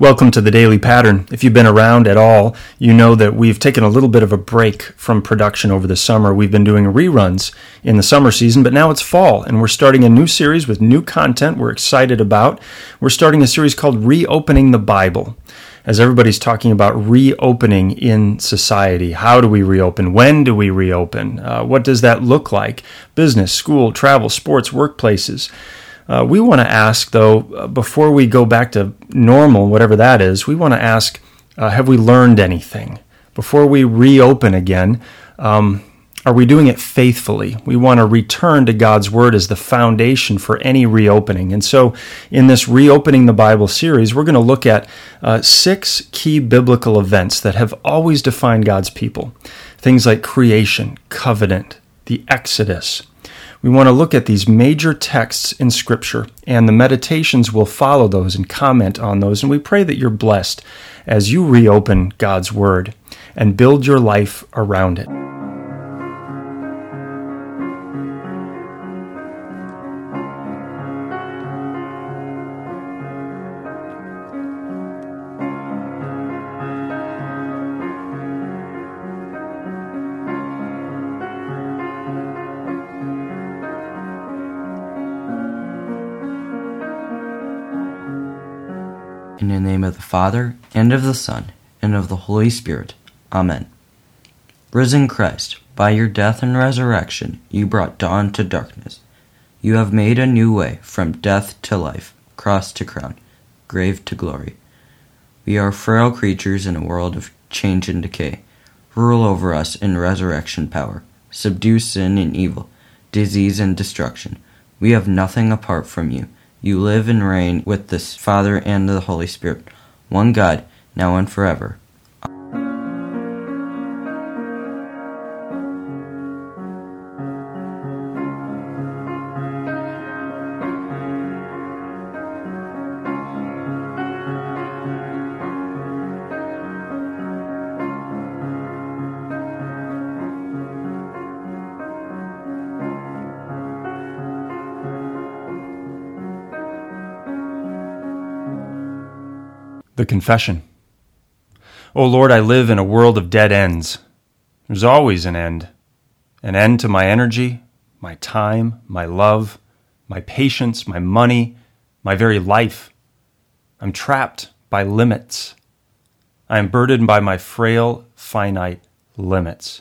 Welcome to the Daily Pattern. If you've been around at all, you know that we've taken a little bit of a break from production over the summer. We've been doing reruns in the summer season, but now it's fall and we're starting a new series with new content we're excited about. We're starting a series called Reopening the Bible. As everybody's talking about reopening in society, how do we reopen? When do we reopen? Uh, what does that look like? Business, school, travel, sports, workplaces. Uh, we want to ask, though, uh, before we go back to normal, whatever that is, we want to ask uh, have we learned anything? Before we reopen again, um, are we doing it faithfully? We want to return to God's Word as the foundation for any reopening. And so, in this Reopening the Bible series, we're going to look at uh, six key biblical events that have always defined God's people. Things like creation, covenant, the Exodus, we want to look at these major texts in Scripture, and the meditations will follow those and comment on those. And we pray that you're blessed as you reopen God's Word and build your life around it. In the name of the Father, and of the Son, and of the Holy Spirit. Amen. Risen Christ, by your death and resurrection, you brought dawn to darkness. You have made a new way from death to life, cross to crown, grave to glory. We are frail creatures in a world of change and decay. Rule over us in resurrection power. Subdue sin and evil, disease and destruction. We have nothing apart from you. You live and reign with the Father and the Holy Spirit, one God, now and forever. The Confession. O Lord, I live in a world of dead ends. There's always an end. An end to my energy, my time, my love, my patience, my money, my very life. I'm trapped by limits. I am burdened by my frail, finite limits.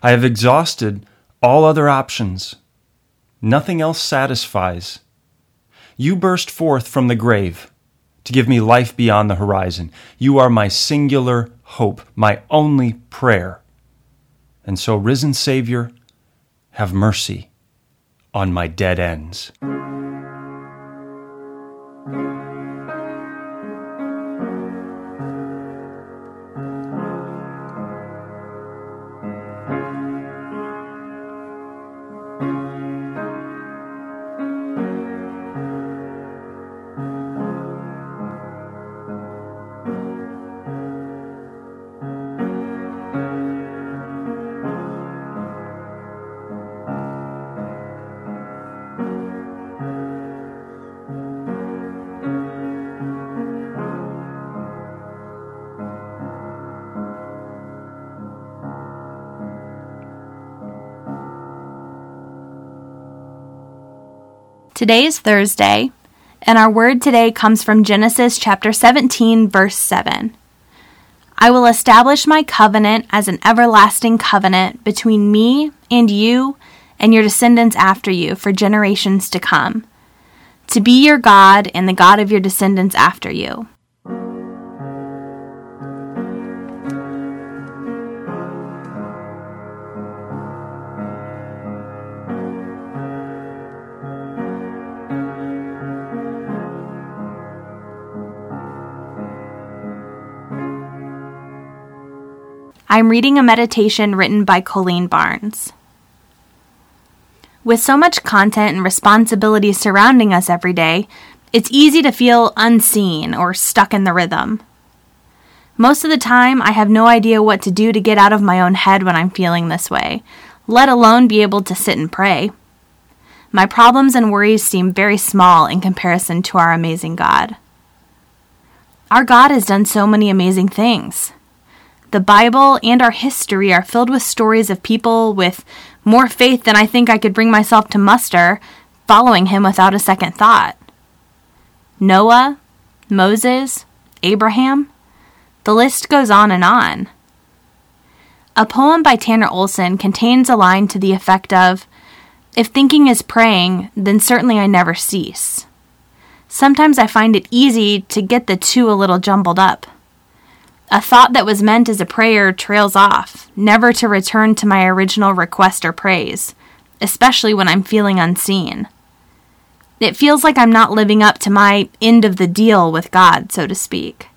I have exhausted all other options. Nothing else satisfies. You burst forth from the grave to give me life beyond the horizon. You are my singular hope, my only prayer. And so, risen Savior, have mercy on my dead ends. Today is Thursday, and our word today comes from Genesis chapter 17, verse 7. I will establish my covenant as an everlasting covenant between me and you and your descendants after you for generations to come, to be your God and the God of your descendants after you. I'm reading a meditation written by Colleen Barnes. With so much content and responsibility surrounding us every day, it's easy to feel unseen or stuck in the rhythm. Most of the time, I have no idea what to do to get out of my own head when I'm feeling this way, let alone be able to sit and pray. My problems and worries seem very small in comparison to our amazing God. Our God has done so many amazing things. The Bible and our history are filled with stories of people with more faith than I think I could bring myself to muster, following him without a second thought. Noah, Moses, Abraham, the list goes on and on. A poem by Tanner Olson contains a line to the effect of If thinking is praying, then certainly I never cease. Sometimes I find it easy to get the two a little jumbled up. A thought that was meant as a prayer trails off, never to return to my original request or praise, especially when I'm feeling unseen. It feels like I'm not living up to my end of the deal with God, so to speak.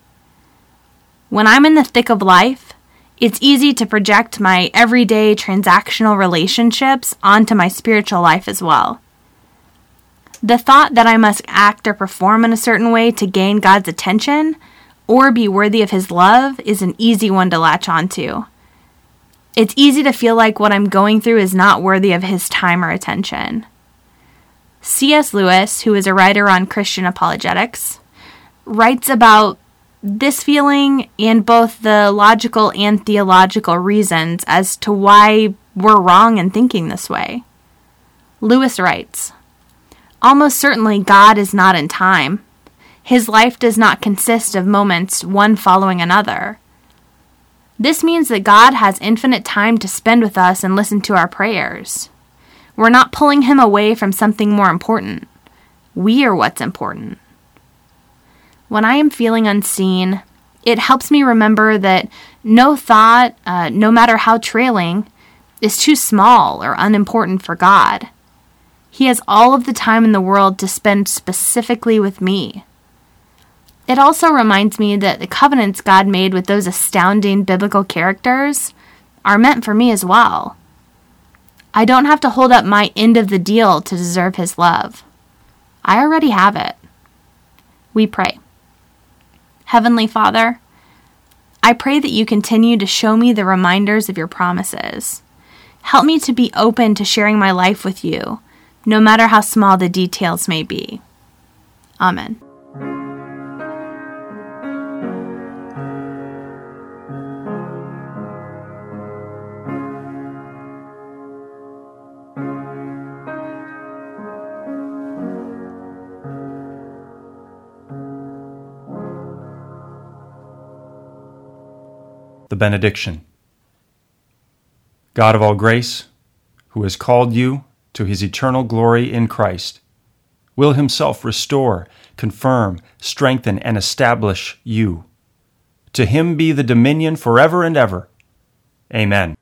When I'm in the thick of life, it's easy to project my everyday transactional relationships onto my spiritual life as well. The thought that I must act or perform in a certain way to gain God's attention or be worthy of his love is an easy one to latch onto. It's easy to feel like what I'm going through is not worthy of his time or attention. C.S. Lewis, who is a writer on Christian apologetics, writes about this feeling and both the logical and theological reasons as to why we're wrong in thinking this way. Lewis writes Almost certainly God is not in time, his life does not consist of moments one following another. This means that God has infinite time to spend with us and listen to our prayers. We're not pulling him away from something more important. We are what's important. When I am feeling unseen, it helps me remember that no thought, uh, no matter how trailing, is too small or unimportant for God. He has all of the time in the world to spend specifically with me. It also reminds me that the covenants God made with those astounding biblical characters are meant for me as well. I don't have to hold up my end of the deal to deserve His love. I already have it. We pray. Heavenly Father, I pray that you continue to show me the reminders of your promises. Help me to be open to sharing my life with you, no matter how small the details may be. Amen. The benediction. God of all grace, who has called you to his eternal glory in Christ, will himself restore, confirm, strengthen, and establish you. To him be the dominion forever and ever. Amen.